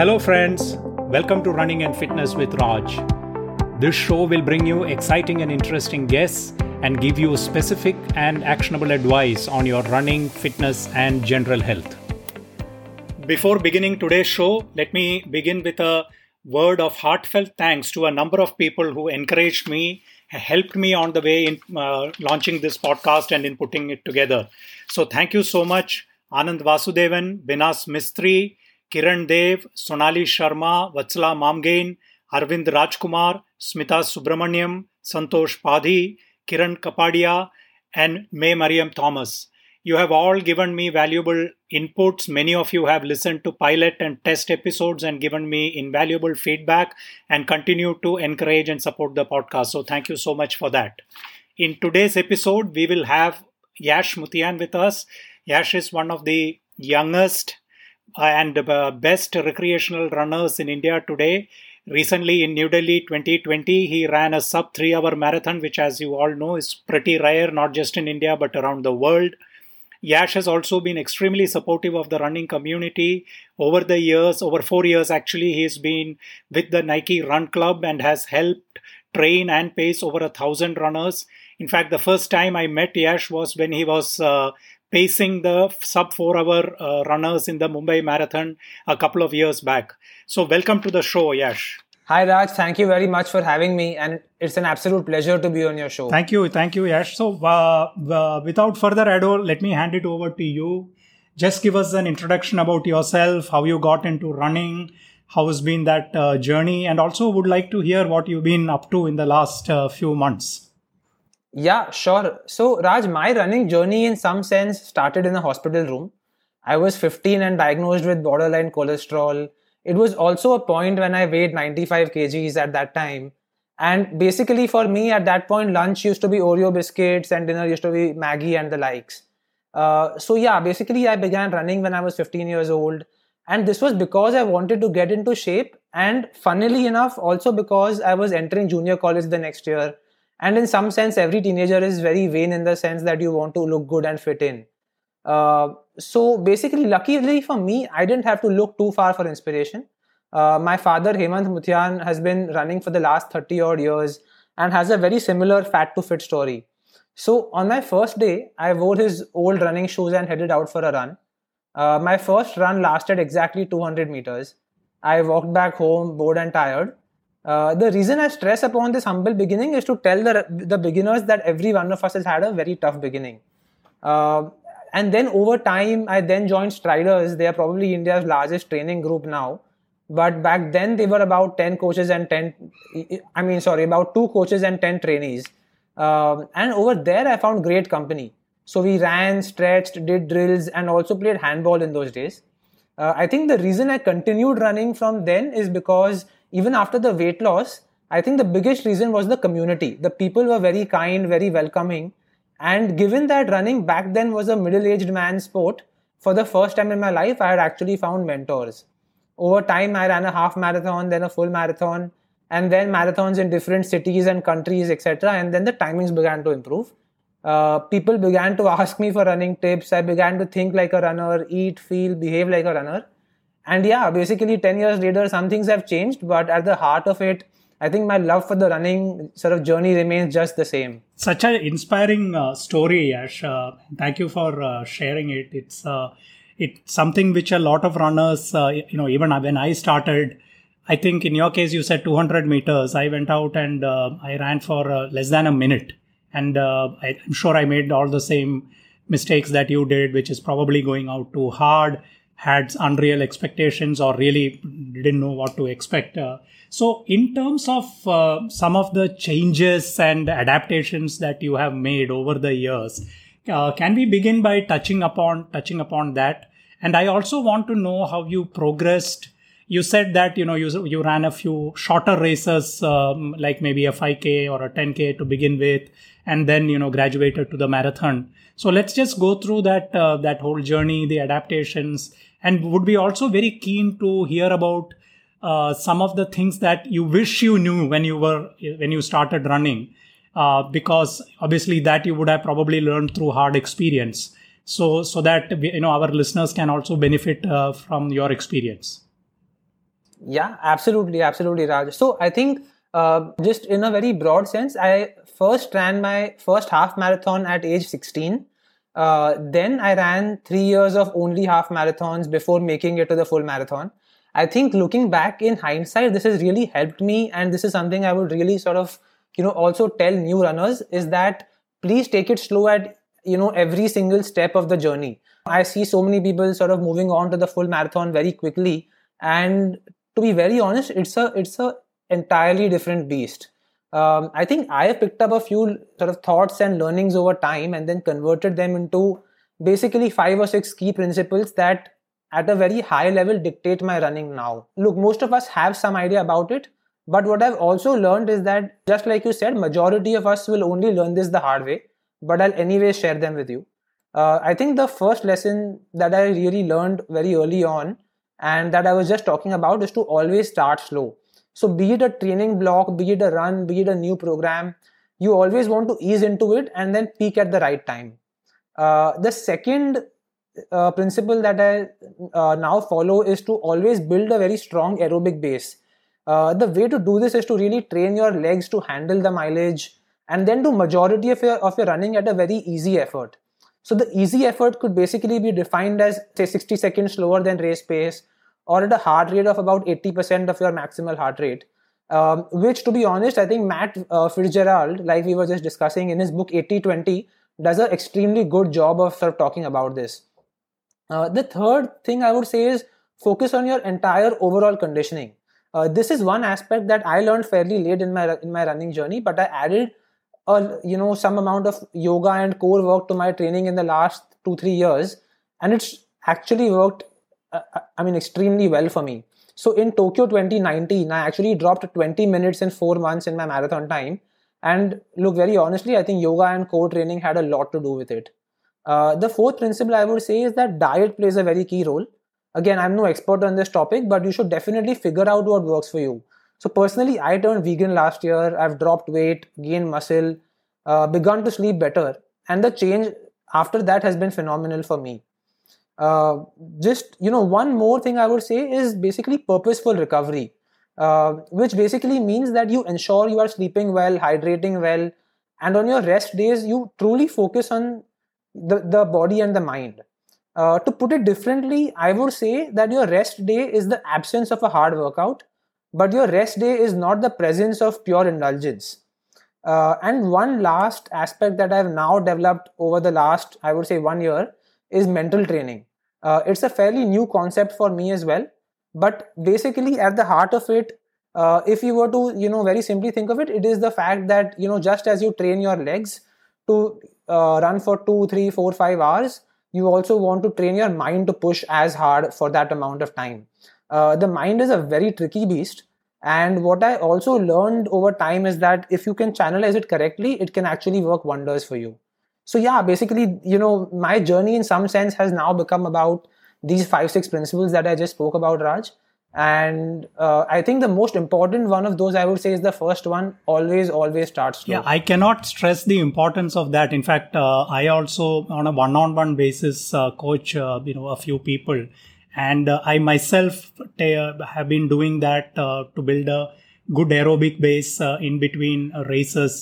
Hello, friends. Welcome to Running and Fitness with Raj. This show will bring you exciting and interesting guests and give you specific and actionable advice on your running, fitness, and general health. Before beginning today's show, let me begin with a word of heartfelt thanks to a number of people who encouraged me, helped me on the way in uh, launching this podcast and in putting it together. So, thank you so much, Anand Vasudevan, Binas Mistry, Kiran Dev, Sonali Sharma, Vatsala Mamgain, Arvind Rajkumar, Smita Subramaniam, Santosh Padhi, Kiran Kapadia, and May Mariam Thomas. You have all given me valuable inputs. Many of you have listened to pilot and test episodes and given me invaluable feedback and continue to encourage and support the podcast. So, thank you so much for that. In today's episode, we will have Yash Mutian with us. Yash is one of the youngest and uh, best recreational runners in India today. Recently in New Delhi 2020, he ran a sub three hour marathon, which, as you all know, is pretty rare, not just in India but around the world. Yash has also been extremely supportive of the running community over the years. Over four years, actually, he's been with the Nike Run Club and has helped train and pace over a thousand runners. In fact, the first time I met Yash was when he was uh, pacing the sub four hour uh, runners in the Mumbai Marathon a couple of years back. So, welcome to the show, Yash. Hi, Raj. Thank you very much for having me, and it's an absolute pleasure to be on your show. Thank you. Thank you, Yash. So, uh, uh, without further ado, let me hand it over to you. Just give us an introduction about yourself, how you got into running, how has been that uh, journey, and also would like to hear what you've been up to in the last uh, few months. Yeah, sure. So, Raj, my running journey in some sense started in a hospital room. I was 15 and diagnosed with borderline cholesterol. It was also a point when I weighed 95 kgs at that time. And basically, for me at that point, lunch used to be Oreo biscuits and dinner used to be Maggi and the likes. Uh, so, yeah, basically, I began running when I was 15 years old. And this was because I wanted to get into shape. And funnily enough, also because I was entering junior college the next year and in some sense every teenager is very vain in the sense that you want to look good and fit in. Uh, so basically luckily for me i didn't have to look too far for inspiration. Uh, my father hemant muthian has been running for the last 30 odd years and has a very similar fat to fit story. So on my first day i wore his old running shoes and headed out for a run. Uh, my first run lasted exactly 200 meters. I walked back home bored and tired uh, the reason I stress upon this humble beginning is to tell the, the beginners that every one of us has had a very tough beginning. Uh, and then over time, I then joined Striders. They are probably India's largest training group now. But back then, they were about 10 coaches and 10, I mean, sorry, about two coaches and 10 trainees. Uh, and over there, I found great company. So we ran, stretched, did drills, and also played handball in those days. Uh, I think the reason I continued running from then is because even after the weight loss, I think the biggest reason was the community. The people were very kind, very welcoming. And given that running back then was a middle aged man's sport, for the first time in my life, I had actually found mentors. Over time, I ran a half marathon, then a full marathon, and then marathons in different cities and countries, etc. And then the timings began to improve. Uh, people began to ask me for running tips. I began to think like a runner, eat, feel, behave like a runner and yeah basically 10 years later some things have changed but at the heart of it i think my love for the running sort of journey remains just the same. Such an inspiring uh, story Yash. Uh, thank you for uh, sharing it. It's uh, it's something which a lot of runners uh, you know even when i started i think in your case you said 200 meters. I went out and uh, i ran for less than a minute. And i'm sure i made all the same mistakes that you did which is probably going out too hard had unreal expectations or really didn't know what to expect. Uh, so, in terms of uh, some of the changes and adaptations that you have made over the years, uh, can we begin by touching upon touching upon that? And I also want to know how you progressed. You said that you know you you ran a few shorter races, um, like maybe a 5k or a 10k to begin with, and then you know graduated to the marathon. So let's just go through that uh, that whole journey, the adaptations, and would be also very keen to hear about uh, some of the things that you wish you knew when you were when you started running uh, because obviously that you would have probably learned through hard experience so so that you know our listeners can also benefit uh, from your experience Yeah, absolutely, absolutely, Raj. So I think uh, just in a very broad sense, I first ran my first half marathon at age 16. Uh, then I ran three years of only half marathons before making it to the full marathon. I think looking back in hindsight, this has really helped me, and this is something I would really sort of, you know, also tell new runners is that please take it slow at you know every single step of the journey. I see so many people sort of moving on to the full marathon very quickly, and to be very honest, it's a it's a entirely different beast. Um, I think I have picked up a few sort of thoughts and learnings over time, and then converted them into basically five or six key principles that at a very high level dictate my running now. Look, most of us have some idea about it, but what I've also learned is that just like you said, majority of us will only learn this the hard way, but I'll anyway share them with you. Uh, I think the first lesson that I really learned very early on and that I was just talking about is to always start slow. So be it a training block, be it a run, be it a new program, you always want to ease into it and then peak at the right time. Uh, the second uh, principle that I uh, now follow is to always build a very strong aerobic base. Uh, the way to do this is to really train your legs to handle the mileage and then do majority of your of your running at a very easy effort. So the easy effort could basically be defined as say 60 seconds slower than race pace or at a heart rate of about 80% of your maximal heart rate. Um, which to be honest, I think Matt uh, Fitzgerald, like we were just discussing in his book 80-20, does an extremely good job of sort of talking about this. Uh, the third thing I would say is focus on your entire overall conditioning. Uh, this is one aspect that I learned fairly late in my in my running journey, but I added a you know some amount of yoga and core work to my training in the last two three years, and it's actually worked. Uh, uh I mean, extremely well for me. So in Tokyo 2019, I actually dropped 20 minutes in four months in my marathon time. And look, very honestly, I think yoga and core training had a lot to do with it. Uh, the fourth principle I would say is that diet plays a very key role. Again, I'm no expert on this topic, but you should definitely figure out what works for you. So, personally, I turned vegan last year. I've dropped weight, gained muscle, uh, begun to sleep better, and the change after that has been phenomenal for me. Uh, just, you know, one more thing I would say is basically purposeful recovery, uh, which basically means that you ensure you are sleeping well, hydrating well, and on your rest days, you truly focus on the, the body and the mind. Uh, to put it differently, I would say that your rest day is the absence of a hard workout, but your rest day is not the presence of pure indulgence. Uh, and one last aspect that I've now developed over the last, I would say, one year is mental training. Uh, it's a fairly new concept for me as well, but basically, at the heart of it, uh, if you were to, you know, very simply think of it, it is the fact that, you know, just as you train your legs to uh, run for two, three, four, five hours, you also want to train your mind to push as hard for that amount of time. Uh, the mind is a very tricky beast. And what I also learned over time is that if you can channelize it correctly, it can actually work wonders for you. So, yeah, basically, you know, my journey in some sense has now become about these five, six principles that I just spoke about, Raj. And uh, i think the most important one of those i would say is the first one always always start slow. Yeah i cannot stress the importance of that. In fact uh, i also on a one-on-one basis uh, coach uh, you know a few people. And uh, i myself t- uh, have been doing that to build a good aerobic base in between races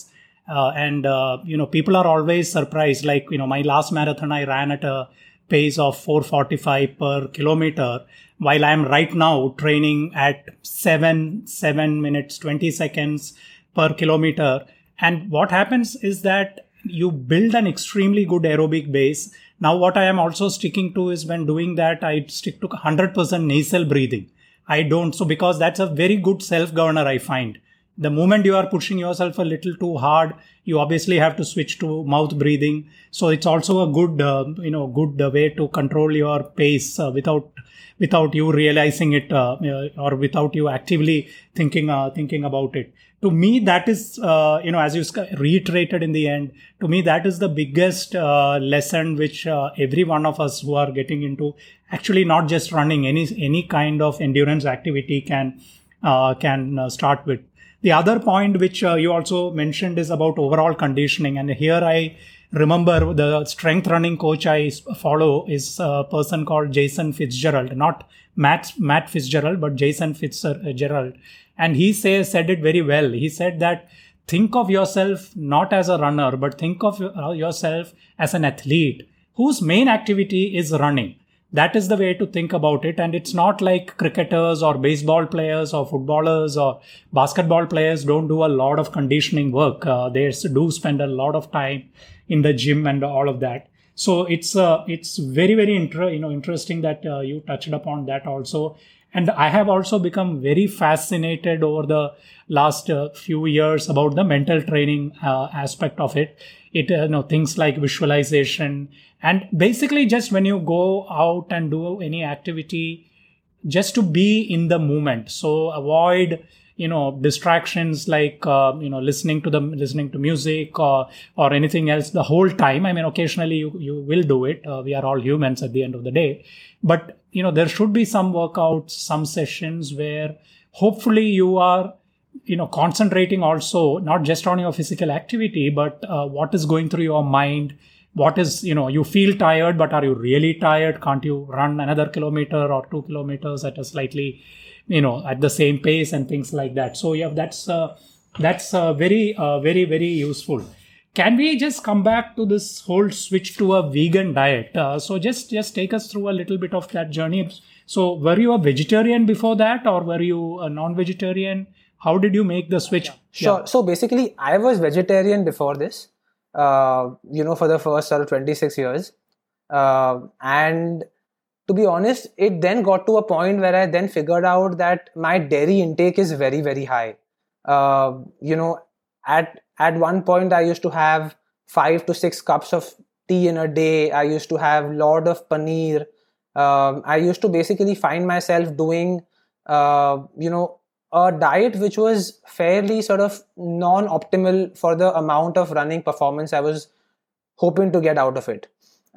Uh, and uh, you know people are always surprised. Like you know my last marathon i ran at a pace of 445 per kilometer while I'm right now training at 7 7 minutes 20 seconds per kilometer. And what happens is that you build an extremely good aerobic base. Now what i am also sticking to is when doing that i stick to 100% nasal breathing. I don't. So because that's a very good self governor i find the moment you are pushing yourself a little too hard you obviously have to switch to mouth breathing. So it's also a good uh, you know good uh, way to control your pace uh, without without you realizing it uh, uh, or without you actively thinking uh, thinking about it. To me that is you know as you reiterated in the end to me that is the biggest lesson which every one of us who are getting into actually not just running any any kind of endurance activity can can start with the other point which uh, you also mentioned is about overall conditioning, and here I remember the strength running coach I follow is a person called Jason Fitzgerald, not Matt Matt Fitzgerald, but Jason Fitzgerald, and he says said it very well. He said that think of yourself not as a runner, but think of yourself as an athlete whose main activity is running that is the way to think about it. And it's not like cricketers or baseball players or footballers or basketball players don't do a lot of conditioning work. Uh, they do spend a lot of time in the gym and all of that. So it's uh, it's very very inter- you know interesting that uh, you touched upon that also and i have also become very fascinated over the last uh, few years about the mental training uh, aspect of it. It uh, you know things like visualization and basically just when you go out and do any activity just to be in the moment. So avoid you know distractions like uh, you know listening to the listening to music or or anything else the whole time. I mean occasionally you you will do it. Uh, we are all humans at the end of the day. But you know there should be some workouts some sessions where hopefully you are you know concentrating also not just on your physical activity but uh, what is going through your mind. What is you know you feel tired but are you really tired? Can't you run another kilometer or 2 kilometers at a slightly you know at the same pace and things like that. So yeah that's uh, that's uh, very uh, very very useful. Can we just come back to this whole switch to a vegan diet? Uh, so just just take us through a little bit of that journey. So were you a vegetarian before that or were you a non-vegetarian? How did you make the switch? Sure. Yeah. so basically i was vegetarian before this uh, you know, for the first sort of 26 years. Uh, and to be honest, it then got to a point where I then figured out that my dairy intake is very, very high. Uh, you know, at at one point I used to have five to six cups of tea in a day. I used to have lot of paneer. Um, I used to basically find myself doing, uh, you know, a diet which was fairly sort of non-optimal for the amount of running performance I was hoping to get out of it.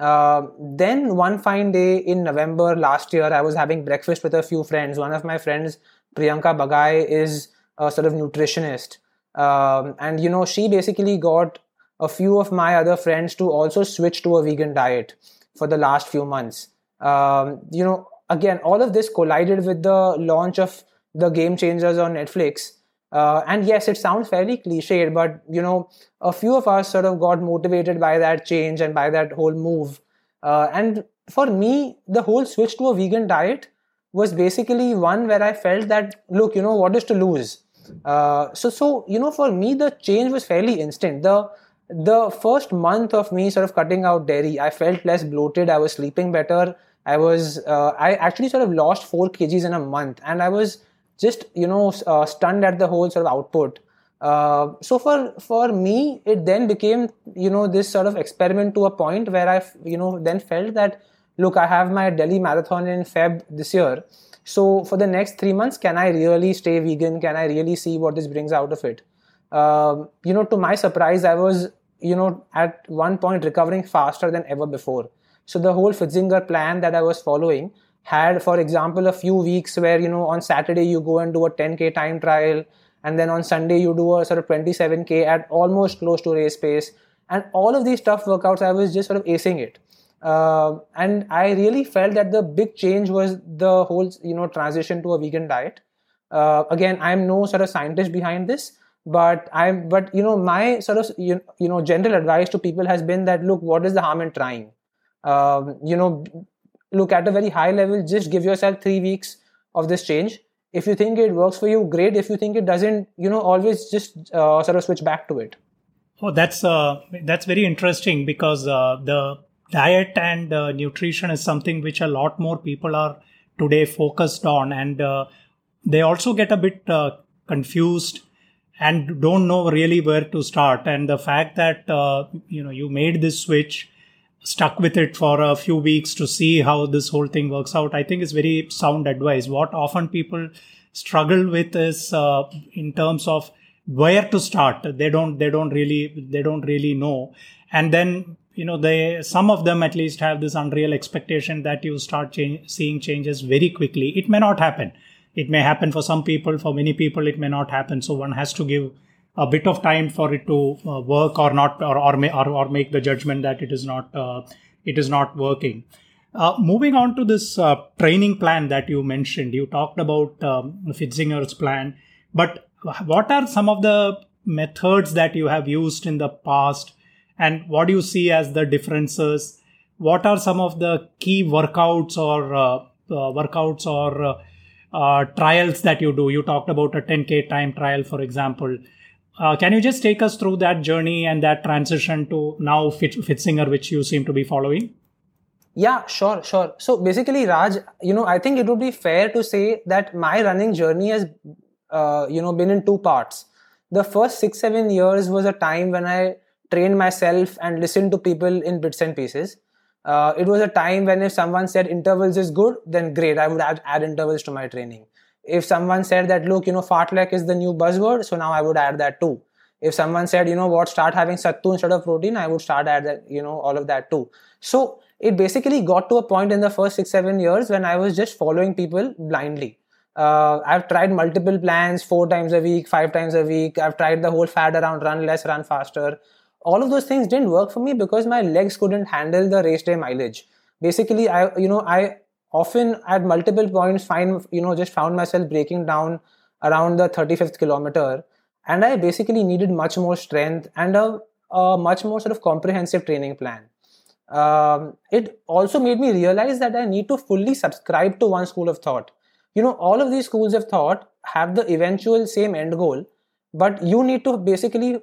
Uh, then one fine day in November last year, I was having breakfast with a few friends. One of my friends, Priyanka Bagai, is a sort of nutritionist, um, and you know she basically got a few of my other friends to also switch to a vegan diet for the last few months. Um, you know, again, all of this collided with the launch of the game changers on Netflix. Uh, and yes, it sounds fairly cliched, but you know, a few of us sort of got motivated by that change and by that whole move. Uh, and for me, the whole switch to a vegan diet was basically one where I felt that, look, you know, what is to lose? Uh, so, so you know, for me, the change was fairly instant. The the first month of me sort of cutting out dairy, I felt less bloated. I was sleeping better. I was, uh, I actually sort of lost four kgs in a month, and I was just you know uh, stunned at the whole sort of output. Uh, so for for me it then became you know this sort of experiment to a point where i you know then felt that look i have my delhi marathon in feb this year. So for the next three months can i really stay vegan? Can i really see what this brings out of it? Um, you know to my surprise i was you know at one point recovering faster than ever before. So the whole Pfitzinger plan that i was following had for example a few weeks where you know on saturday you go and do a 10k time trial and then on sunday you do a sort of 27k at almost close to race pace. And all of these tough workouts i was just sort of acing it. Uh, and i really felt that the big change was the whole you know transition to a vegan diet. Uh, again i'm no sort of scientist behind this but i'm but you know my sort of you, you know general advice to people has been that look what is the harm in trying? Um, you know look at a very high level just give yourself 3 weeks of this change. If you think it works for you great. If you think it doesn't you know always just uh, sort of switch back to it. Oh that's uh, that's very interesting because uh, the diet and uh, nutrition is something which a lot more people are today focused on. And uh, they also get a bit uh, confused and don't know really where to start. And the fact that you know you made this switch stuck with it for a few weeks to see how this whole thing works out i think is very sound advice. What often people struggle with is uh, in terms of where to start. They don't they don't really they don't really know. And then you know they some of them at least have this unreal expectation that you start change, seeing changes very quickly. It may not happen. It may happen for some people. For many people it may not happen. So one has to give a bit of time for it to uh, work or not or or, may, or, or make the judgment that it is not uh, it is not working. Uh, moving on to this uh, training plan that you mentioned you talked about um, Pfitzinger's plan but what are some of the methods that you have used in the past? And what do you see as the differences? What are some of the key workouts or uh, uh, workouts or uh, trials that you do? You talked about a 10k time trial for example uh, can you just take us through that journey and that transition to now Fit- Pfitzinger, which you seem to be following? Yeah, sure, sure. So basically, Raj, you know, I think it would be fair to say that my running journey has, uh, you know, been in two parts. The first six, seven years was a time when I trained myself and listened to people in bits and pieces. Uh, it was a time when if someone said intervals is good, then great, I would add, add intervals to my training if someone said that look you know fartlek is the new buzzword so now i would add that too. If someone said you know what start having sattu instead of protein i would start add that you know all of that too. So it basically got to a point in the first six seven years when i was just following people blindly. Uh, i've tried multiple plans four times a week five times a week. I've tried the whole fad around run less run faster. All of those things didn't work for me because my legs couldn't handle the race day mileage. Basically i you know i often at multiple points find you know just found myself breaking down around the 35th kilometer and i basically needed much more strength and a, a much more sort of comprehensive training plan. Um, it also made me realize that i need to fully subscribe to one school of thought. You know all of these schools of thought have the eventual same end goal but you need to basically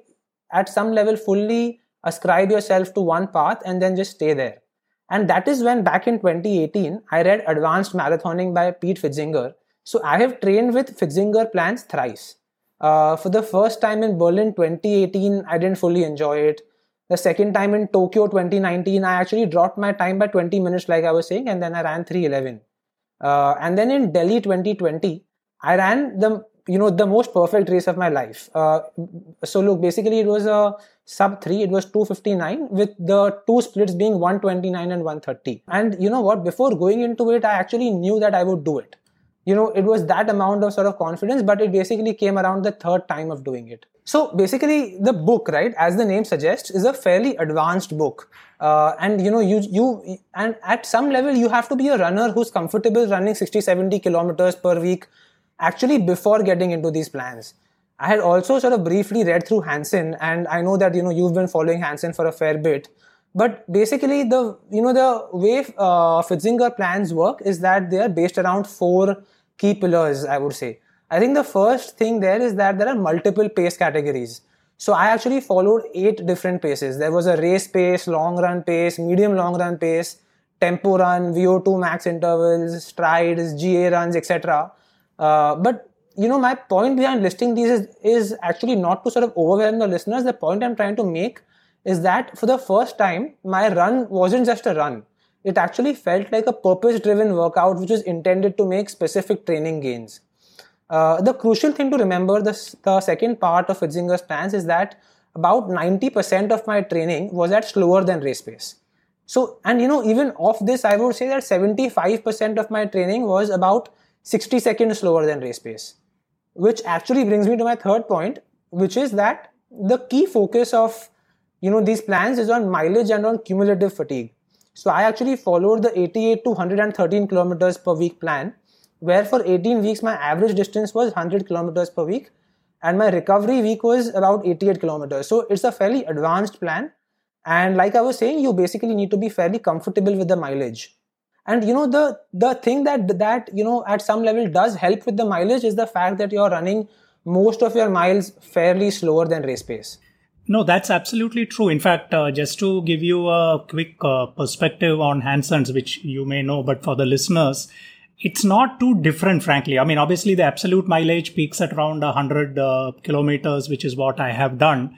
at some level fully ascribe yourself to one path and then just stay there and that is when back in 2018, I read Advanced Marathoning by Pete Pfitzinger. So I have trained with Pfitzinger plans thrice. Uh, for the first time in Berlin 2018, I didn't fully enjoy it. The second time in Tokyo 2019, I actually dropped my time by 20 minutes, like I was saying, and then I ran 311. Uh, and then in Delhi 2020, I ran the you know the most perfect race of my life. Uh, so look, basically it was a sub 3 it was 259 with the two splits being 129 and 130 and you know what? Before going into it i actually knew that i would do it. You know it was that amount of sort of confidence but it basically came around the third time of doing it. So basically the book right as the name suggests is a fairly advanced book. Uh, and you know you you and at some level you have to be a runner who's comfortable running 60 70 kilometers per week actually before getting into these plans I had also sort of briefly read through Hanson, and I know that you know you've been following Hanson for a fair bit. But basically, the you know the way uh, Pfitzinger plans work is that they are based around four key pillars. I would say. I think the first thing there is that there are multiple pace categories. So I actually followed eight different paces. There was a race pace, long run pace, medium long run pace, tempo run, VO2 max intervals, strides, GA runs, etc. Uh, but you know, my point behind listing these is, is actually not to sort of overwhelm the listeners. The point I'm trying to make is that for the first time, my run wasn't just a run. It actually felt like a purpose driven workout which was intended to make specific training gains. Uh, the crucial thing to remember, the, the second part of Pfitzinger's plans is that about 90% of my training was at slower than race pace. So, and you know, even of this, I would say that 75% of my training was about 60 seconds slower than race pace. Which actually brings me to my third point which is that the key focus of you know these plans is on mileage and on cumulative fatigue. So i actually followed the 88 to 113 kilometers per week plan where for 18 weeks my average distance was 100 kilometers per week and my recovery week was about 88 kilometers. So it's a fairly advanced plan and like i was saying you basically need to be fairly comfortable with the mileage and you know the the thing that that you know at some level does help with the mileage is the fact that you're running most of your miles fairly slower than race pace. No that's absolutely true. In fact uh, just to give you a quick uh, perspective on hanson's which you may know but for the listeners it's not too different frankly. I mean obviously the absolute mileage peaks at around 100 uh, kilometers which is what i have done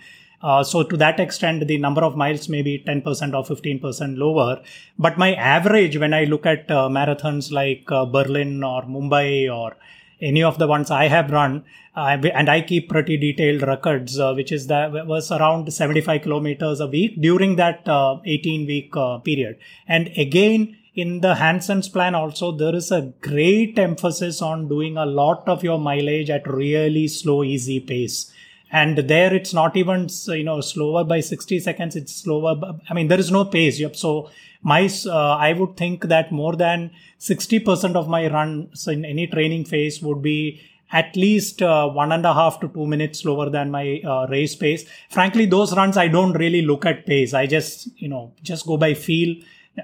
uh, so to that extent, the number of miles may be 10% or 15% lower. But my average, when I look at uh, marathons like uh, Berlin or Mumbai or any of the ones I have run, uh, and I keep pretty detailed records, uh, which is that was around 75 kilometers a week during that 18 week period. And again, in the Hanson's plan also, there is a great emphasis on doing a lot of your mileage at really slow, easy pace and there it's not even you know slower by 60 seconds it's slower i mean there is no pace yep so my uh, i would think that more than 60% of my runs in any training phase would be at least uh, one and a half to two minutes slower than my uh, race pace. Frankly those runs i don't really look at pace. I just you know just go by feel.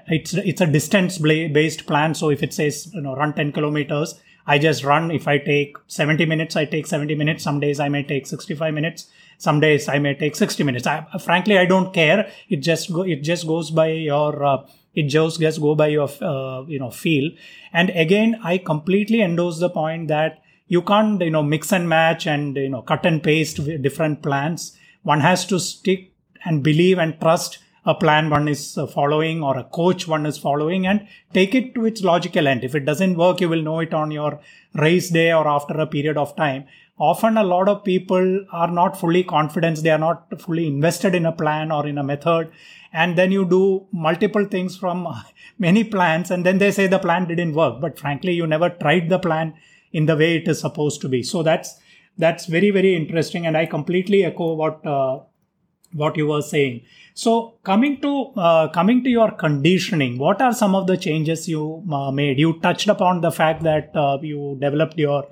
It's it's a distance based plan. So if it says you know run 10 kilometers I just run. If I take 70 minutes, I take 70 minutes. Some days I may take 65 minutes. Some days I may take 60 minutes. I, frankly, I don't care. It just go, it just goes by your, uh, it just just go by your, uh, you know, feel. And again, I completely endorse the point that you can't, you know, mix and match and, you know, cut and paste different plans. One has to stick and believe and trust a plan one is uh, following or a coach one is following and take it to its logical end. If it doesn't work, you will know it on your race day or after a period of time. Often a lot of people are not fully confident. They are not fully invested in a plan or in a method. And then you do multiple things from many plans and then they say the plan didn't work. But frankly, you never tried the plan in the way it is supposed to be. So that's, that's very, very interesting. And I completely echo what, uh, what you were saying. So coming to uh, coming to your conditioning, what are some of the changes you uh, made? You touched upon the fact that uh, you developed your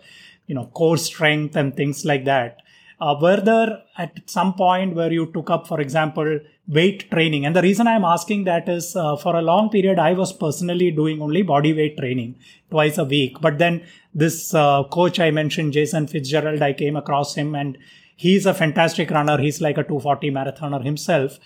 you know core strength and things like that. Uh, were there at some point where you took up, for example, weight training? And the reason I'm asking that is uh, for a long period, I was personally doing only body weight training twice a week. But then this uh, coach I mentioned, Jason Fitzgerald, I came across him and he's a fantastic runner. He's like a 240 marathoner himself.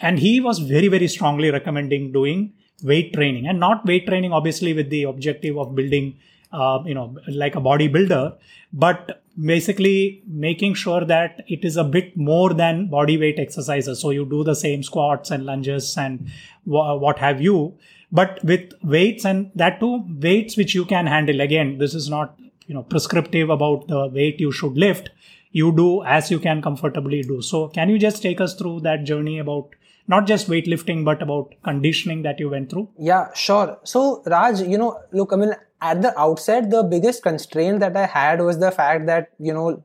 And he was very, very strongly recommending doing weight training and not weight training, obviously, with the objective of building, uh, you know, like a bodybuilder, but basically making sure that it is a bit more than body weight exercises. So you do the same squats and lunges and what have you, but with weights and that too, weights which you can handle. Again, this is not, you know, prescriptive about the weight you should lift you do as you can comfortably do. So, can you just take us through that journey about not just weightlifting, but about conditioning that you went through? Yeah, sure. So, Raj, you know, look, I mean, at the outset, the biggest constraint that I had was the fact that, you know,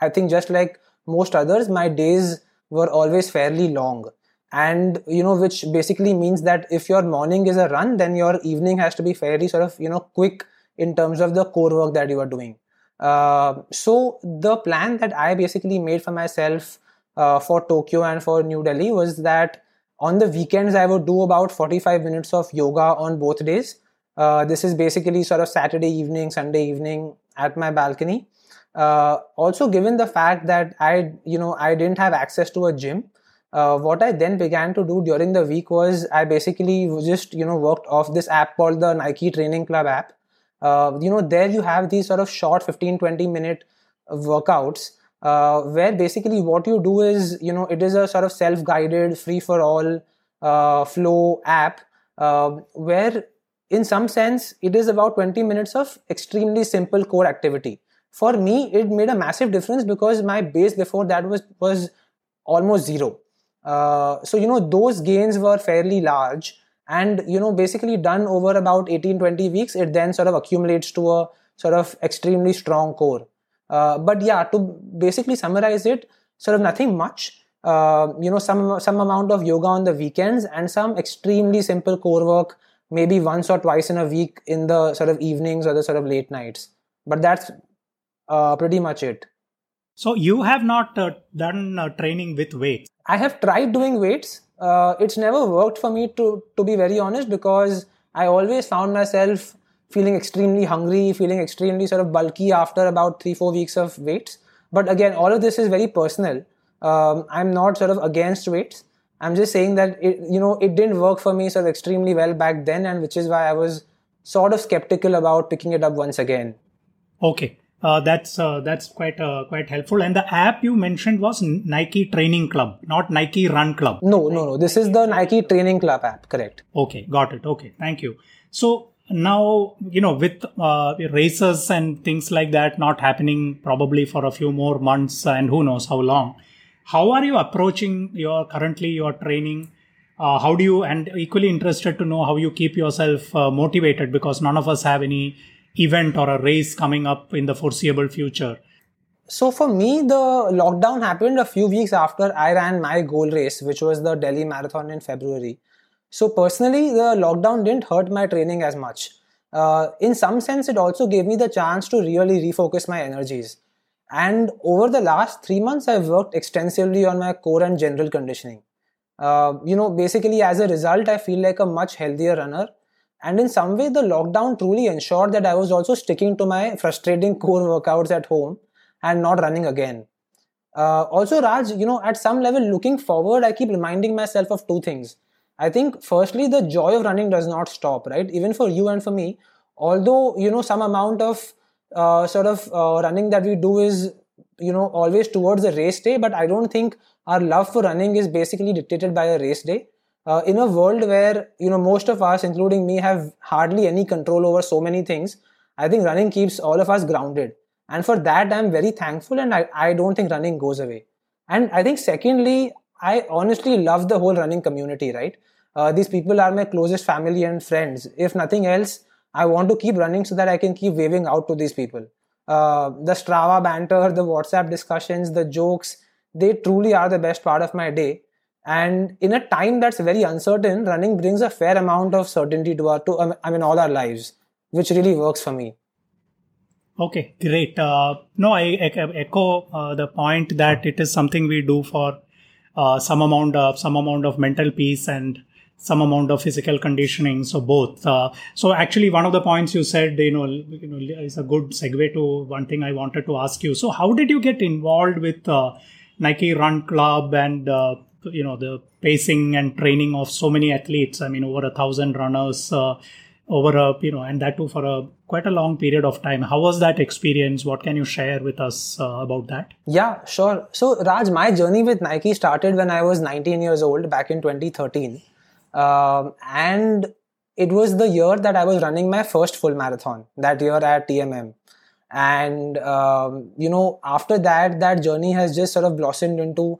I think just like most others, my days were always fairly long. And, you know, which basically means that if your morning is a run, then your evening has to be fairly sort of, you know, quick in terms of the core work that you are doing. Uh, so the plan that I basically made for myself uh, for Tokyo and for New Delhi was that on the weekends I would do about 45 minutes of yoga on both days. Uh, this is basically sort of Saturday evening, Sunday evening at my balcony. Uh, also, given the fact that I, you know, I didn't have access to a gym, uh, what I then began to do during the week was I basically just, you know, worked off this app called the Nike Training Club app uh, you know there you have these sort of short 15 20 minute workouts uh, where basically what you do is you know it is a sort of self guided free for all uh, flow app uh, where in some sense it is about 20 minutes of extremely simple core activity. For me it made a massive difference because my base before that was was almost zero. Uh, so you know those gains were fairly large and you know basically done over about 18 20 weeks it then sort of accumulates to a sort of extremely strong core. Uh, but yeah to basically summarize it sort of nothing much. Uh, you know some some amount of yoga on the weekends and some extremely simple core work maybe once or twice in a week in the sort of evenings or the sort of late nights. But that's uh, pretty much it. So you have not uh, done uh, training with weights? I have tried doing weights uh, it's never worked for me to to be very honest because I always found myself feeling extremely hungry, feeling extremely sort of bulky after about three four weeks of weights. But again, all of this is very personal. Um, I'm not sort of against weights. I'm just saying that it you know it didn't work for me sort of extremely well back then, and which is why I was sort of skeptical about picking it up once again. Okay. Uh, that's uh, that's quite uh, quite helpful. And the app you mentioned was Nike Training Club, not Nike Run Club. No, no, no. This is the Nike Training Club app. Correct. Okay, got it. Okay, thank you. So now you know with uh, races and things like that not happening probably for a few more months and who knows how long. How are you approaching your currently your training? Uh, how do you and equally interested to know how you keep yourself uh, motivated because none of us have any event or a race coming up in the foreseeable future? so for me, the lockdown happened a few weeks after I ran my goal race, which was the Delhi Marathon in February. So personally, the lockdown didn't hurt my training as much. Uh, in some sense, it also gave me the chance to really refocus my energies. And over the last three months, I've worked extensively on my core and general conditioning. Uh, you know, basically, as a result, I feel like a much healthier runner. And in some way, the lockdown truly ensured that I was also sticking to my frustrating core workouts at home and not running again. Uh, also, Raj, you know, at some level, looking forward, I keep reminding myself of two things. I think, firstly, the joy of running does not stop, right? Even for you and for me, although, you know, some amount of uh, sort of uh, running that we do is, you know, always towards the race day, but I don't think our love for running is basically dictated by a race day. Uh, in a world where, you know, most of us, including me, have hardly any control over so many things, I think running keeps all of us grounded. And for that i'm very thankful and i, I don't think running goes away. And i think secondly i honestly love the whole running community right? Uh, these people are my closest family and friends. If nothing else i want to keep running so that i can keep waving out to these people. Uh, the strava banter the whatsapp discussions the jokes they truly are the best part of my day and in a time that's very uncertain running brings a fair amount of certainty to our to i mean all our lives which really works for me Okay, great. Uh, no, I, echo uh, the point that it is something we do for uh, some amount of some amount of mental peace and some amount of physical conditioning. So both. Uh, so actually, one of the points you said, you know, you know, is a good segue to one thing I wanted to ask you. So how did you get involved with uh, Nike Run Club and uh, you know the pacing and training of so many athletes? I mean, over a thousand runners over a you know and that too for a quite a long period of time. How was that experience? What can you share with us uh, about that? Yeah sure. So raj my journey with nike started when i was 19 years old back in 2013 um, and it was the year that i was running my first full marathon that year at tmm and um, you know after that that journey has just sort of blossomed into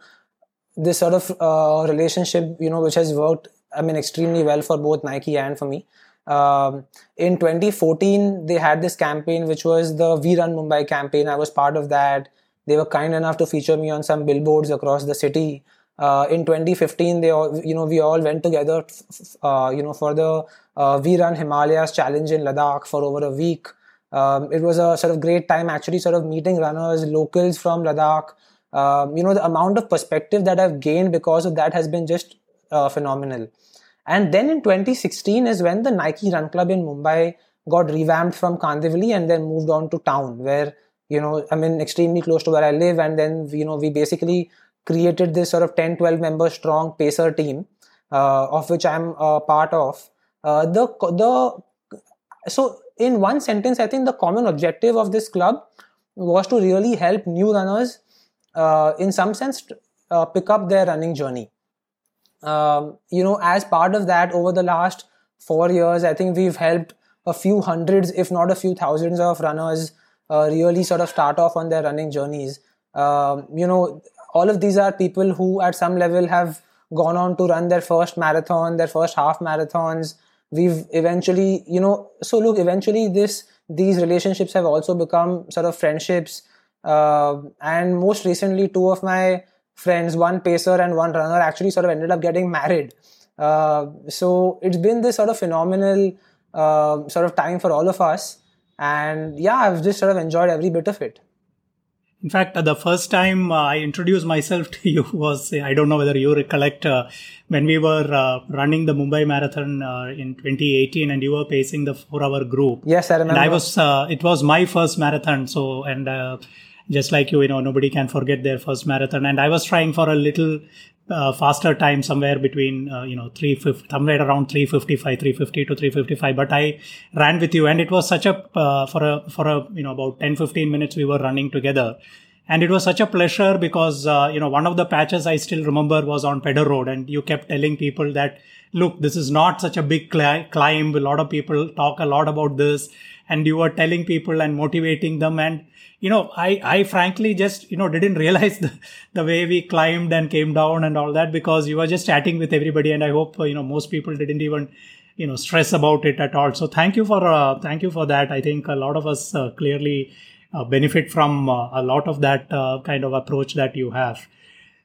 this sort of uh, relationship you know which has worked i mean extremely well for both nike and for me um, in 2014, they had this campaign, which was the We Run Mumbai campaign. I was part of that. They were kind enough to feature me on some billboards across the city. Uh, in 2015, they all, you know, we all went together, uh, you know, for the uh, We Run Himalayas challenge in Ladakh for over a week. Um, it was a sort of great time, actually, sort of meeting runners, locals from Ladakh. Um, you know, the amount of perspective that I've gained because of that has been just uh, phenomenal. And then in 2016 is when the Nike Run Club in Mumbai got revamped from Kandivali and then moved on to town where, you know, I mean, extremely close to where I live. And then, you know, we basically created this sort of 10, 12 member strong pacer team, uh, of which I'm a part of. Uh, the, the, so in one sentence, I think the common objective of this club was to really help new runners, uh, in some sense, uh, pick up their running journey um, you know, as part of that, over the last four years, I think we've helped a few hundreds, if not a few thousands of runners uh, really sort of start off on their running journeys. Um, you know, all of these are people who at some level have gone on to run their first marathon, their first half marathons. We've eventually, you know, so look, eventually this, these relationships have also become sort of friendships. Uh, and most recently, two of my friends, one pacer and one runner, actually sort of ended up getting married. Uh, so it's been this sort of phenomenal uh, sort of time for all of us. And yeah, I've just sort of enjoyed every bit of it. In fact, the first time I introduced myself to you was, I don't know whether you recollect, uh, when we were uh, running the Mumbai Marathon uh, in 2018 and you were pacing the four hour group. Yes, I remember. And I was, uh, it was my first marathon. So, and just like you, you know, nobody can forget their first marathon. And I was trying for a little uh, faster time, somewhere between, uh, you know, 350, somewhere around 355, 350 to 355. But I ran with you, and it was such a, uh, for a, for a, you know, about 10, 15 minutes we were running together. And it was such a pleasure because, uh, you know, one of the patches I still remember was on Pedder Road, and you kept telling people that, look, this is not such a big climb. A lot of people talk a lot about this and you were telling people and motivating them and you know i i frankly just you know didn't realize the, the way we climbed and came down and all that because you were just chatting with everybody and i hope you know most people didn't even you know stress about it at all so thank you for uh, thank you for that i think a lot of us uh, clearly uh, benefit from uh, a lot of that uh, kind of approach that you have.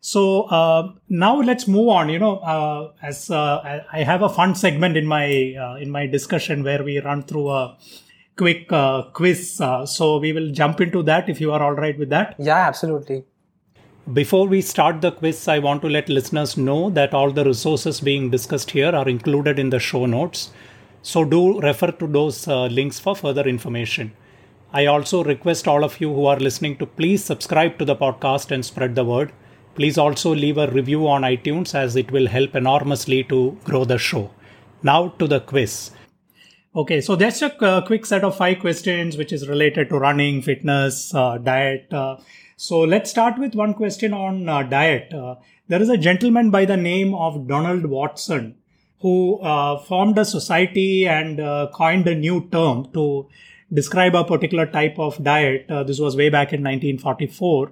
So uh, now let's move on. You know, uh, as uh, I have a fun segment in my in my discussion where we run through a quick quiz. so we will jump into that if you are all right with that. Yeah, absolutely. Before we start the quiz, I want to let listeners know that all the resources being discussed here are included in the show notes. So do refer to those uh, links for further information. I also request all of you who are listening to please subscribe to the podcast and spread the word. Please also leave a review on iTunes as it will help enormously to grow the show. Now to the quiz. Okay, so that's a uh, quick set of five questions which is related to running, fitness, uh, diet. Uh, so let's start with one question on uh, diet. Uh, there is a gentleman by the name of Donald Watson who formed a society and coined a new term to describe a particular type of diet. This was way back in 1944.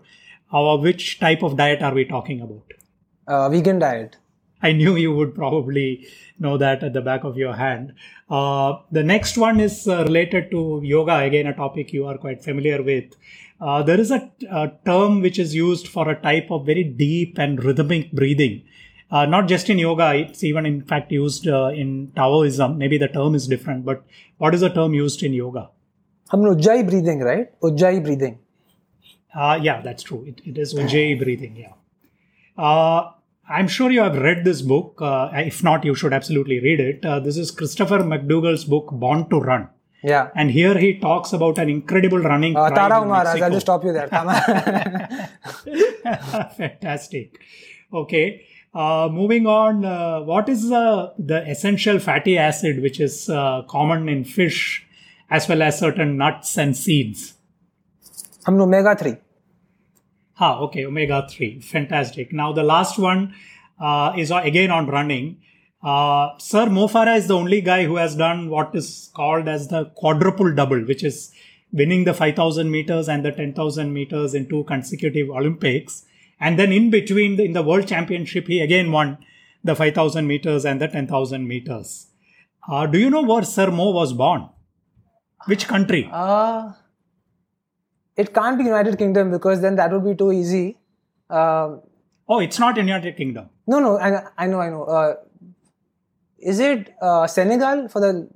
Uh, which type of diet are we talking about? vegan diet. I knew you would probably know that at the back of your hand. Uh, the next one is uh, related to yoga, again, a topic you are quite familiar with. Uh, there is a, a, term which is used for a type of very deep and rhythmic breathing. Uh, not just in yoga, it's even in fact used uh, in Taoism. Maybe the term is different, but what is the term used in yoga? I mean, Ujjayi breathing, right? Ujjayi breathing. Uh, yeah, that's true. It, it is Ujjayi breathing, yeah. Uh, I'm sure you have read this book. Uh, if not, you should absolutely read it. Uh, this is Christopher McDougall's book, Born to Run. Yeah. And here he talks about an incredible running. Uh, Tarahumara, I'll just stop you there. Fantastic. Okay. Uh, moving on, uh, what is the, the essential fatty acid which is uh, common in fish as well as certain nuts and seeds? I'm omega 3. Ah, okay, omega 3. Fantastic. Now, the last one uh, is again on running. Uh, Sir Mo Farah is the only guy who has done what is called as the quadruple double, which is winning the 5000 meters and the 10,000 meters in two consecutive Olympics. And then in between, the, in the World Championship, he again won the 5000 meters and the 10,000 meters. Uh, do you know where Sir Mo was born? Which country? Uh, it can't be United Kingdom because then that would be too easy. Uh, oh, it's not United Kingdom. No, no, I, I know, I know. Uh, is it uh, Senegal for the?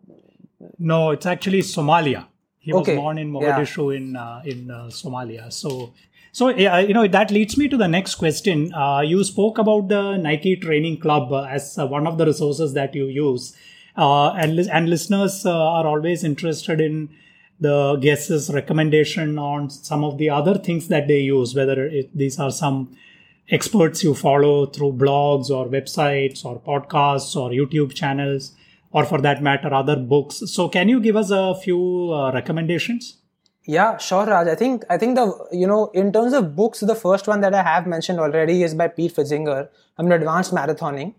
No, it's actually Somalia. He okay. was born in Mogadishu yeah. in uh, in uh, Somalia. So, so you know that leads me to the next question. Uh, you spoke about the Nike Training Club as one of the resources that you use, and and listeners are always interested in the guest's recommendation on some of the other things that they use, whether it, these are some experts you follow through blogs or websites or podcasts or YouTube channels, or for that matter, other books. So, can you give us a few uh, recommendations? Yeah, sure, Raj. I think I think the you know in terms of books, the first one that I have mentioned already is by Pete Pfitzinger. I'm an advanced marathoning.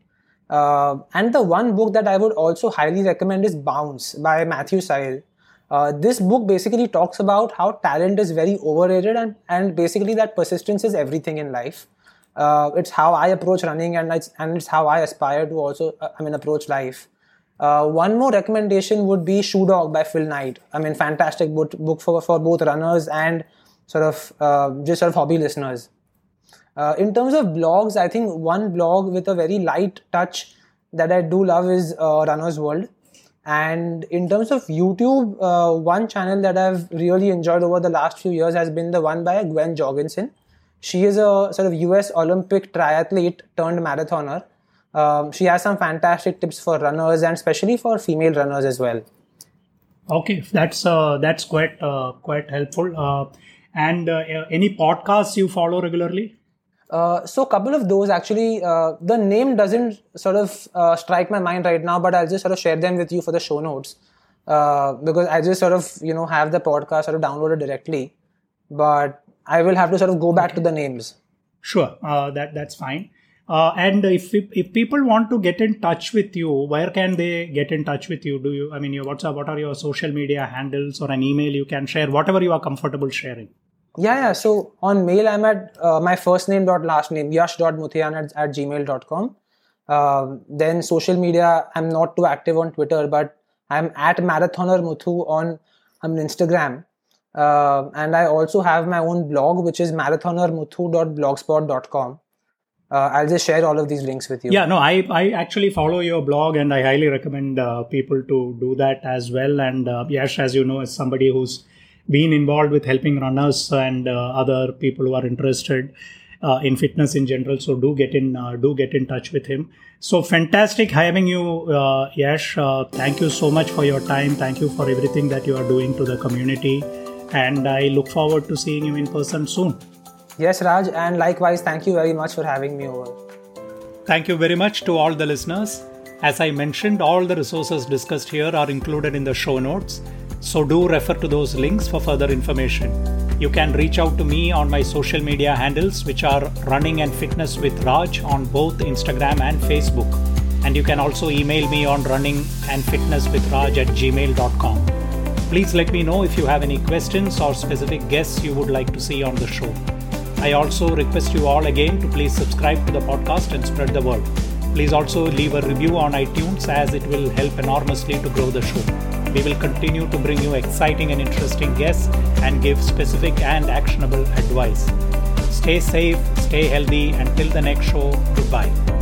Uh, and the one book that I would also highly recommend is Bounce by Matthew Syed. Uh, this book basically talks about how talent is very overrated and, and basically that persistence is everything in life. Uh, it's how I approach running and it's, and it's how I aspire to also, uh, I mean, approach life. Uh, one more recommendation would be Shoe Dog by Phil Knight. I mean, fantastic book, book for, for both runners and sort of uh, just sort of hobby listeners. Uh, in terms of blogs, I think one blog with a very light touch that I do love is Runner's World and in terms of YouTube, uh, one channel that I've really enjoyed over the last few years has been the one by Gwen Jorgensen. She is a sort of US Olympic triathlete turned marathoner. Um, she has some fantastic tips for runners and especially for female runners as well. Okay, that's uh, that's quite uh, quite helpful. Uh, and uh, any podcasts you follow regularly? Uh, so a couple of those actually, uh, the name doesn't sort of uh, strike my mind right now, but I'll just sort of share them with you for the show notes uh, because I just sort of you know have the podcast sort of downloaded directly, but I will have to sort of go back okay. to the names. Sure, uh, that that's fine. and if if people want to get in touch with you, where can they get in touch with you? Do you I mean your WhatsApp? What are your social media handles or an email you can share? Whatever you are comfortable sharing. Yeah, yeah. So on mail, I'm at uh, my first name dot last name yash yash.muthian at, at gmail.com. Uh, then social media, I'm not too active on Twitter, but I'm at marathoner muthu on, on Instagram. Uh, and I also have my own blog, which is marathonermuthu.blogspot.com. Uh, I'll just share all of these links with you. Yeah, no, I, I actually follow your blog and I highly recommend uh, people to do that as well. And uh, Yash, as you know, is somebody who's been involved with helping runners and uh, other people who are interested uh, in fitness in general, so do get in uh, do get in touch with him. So fantastic having you, Yash. thank you so much for your time. Thank you for everything that you are doing to the community and I look forward to seeing you in person soon. Yes, Raj, and likewise, thank you very much for having me over. Thank you very much to all the listeners. As I mentioned, all the resources discussed here are included in the show notes, so do refer to those links for further information. You can reach out to me on my social media handles, which are Running and Fitness with Raj on both Instagram and Facebook. And you can also email me on running and fitness with Raj at gmail.com. Please let me know if you have any questions or specific guests you would like to see on the show. I also request you all again to please subscribe to the podcast and spread the word. Please also leave a review on iTunes as it will help enormously to grow the show. We will continue to bring you exciting and interesting guests and give specific and actionable advice. Stay safe, stay healthy. Until the next show, goodbye.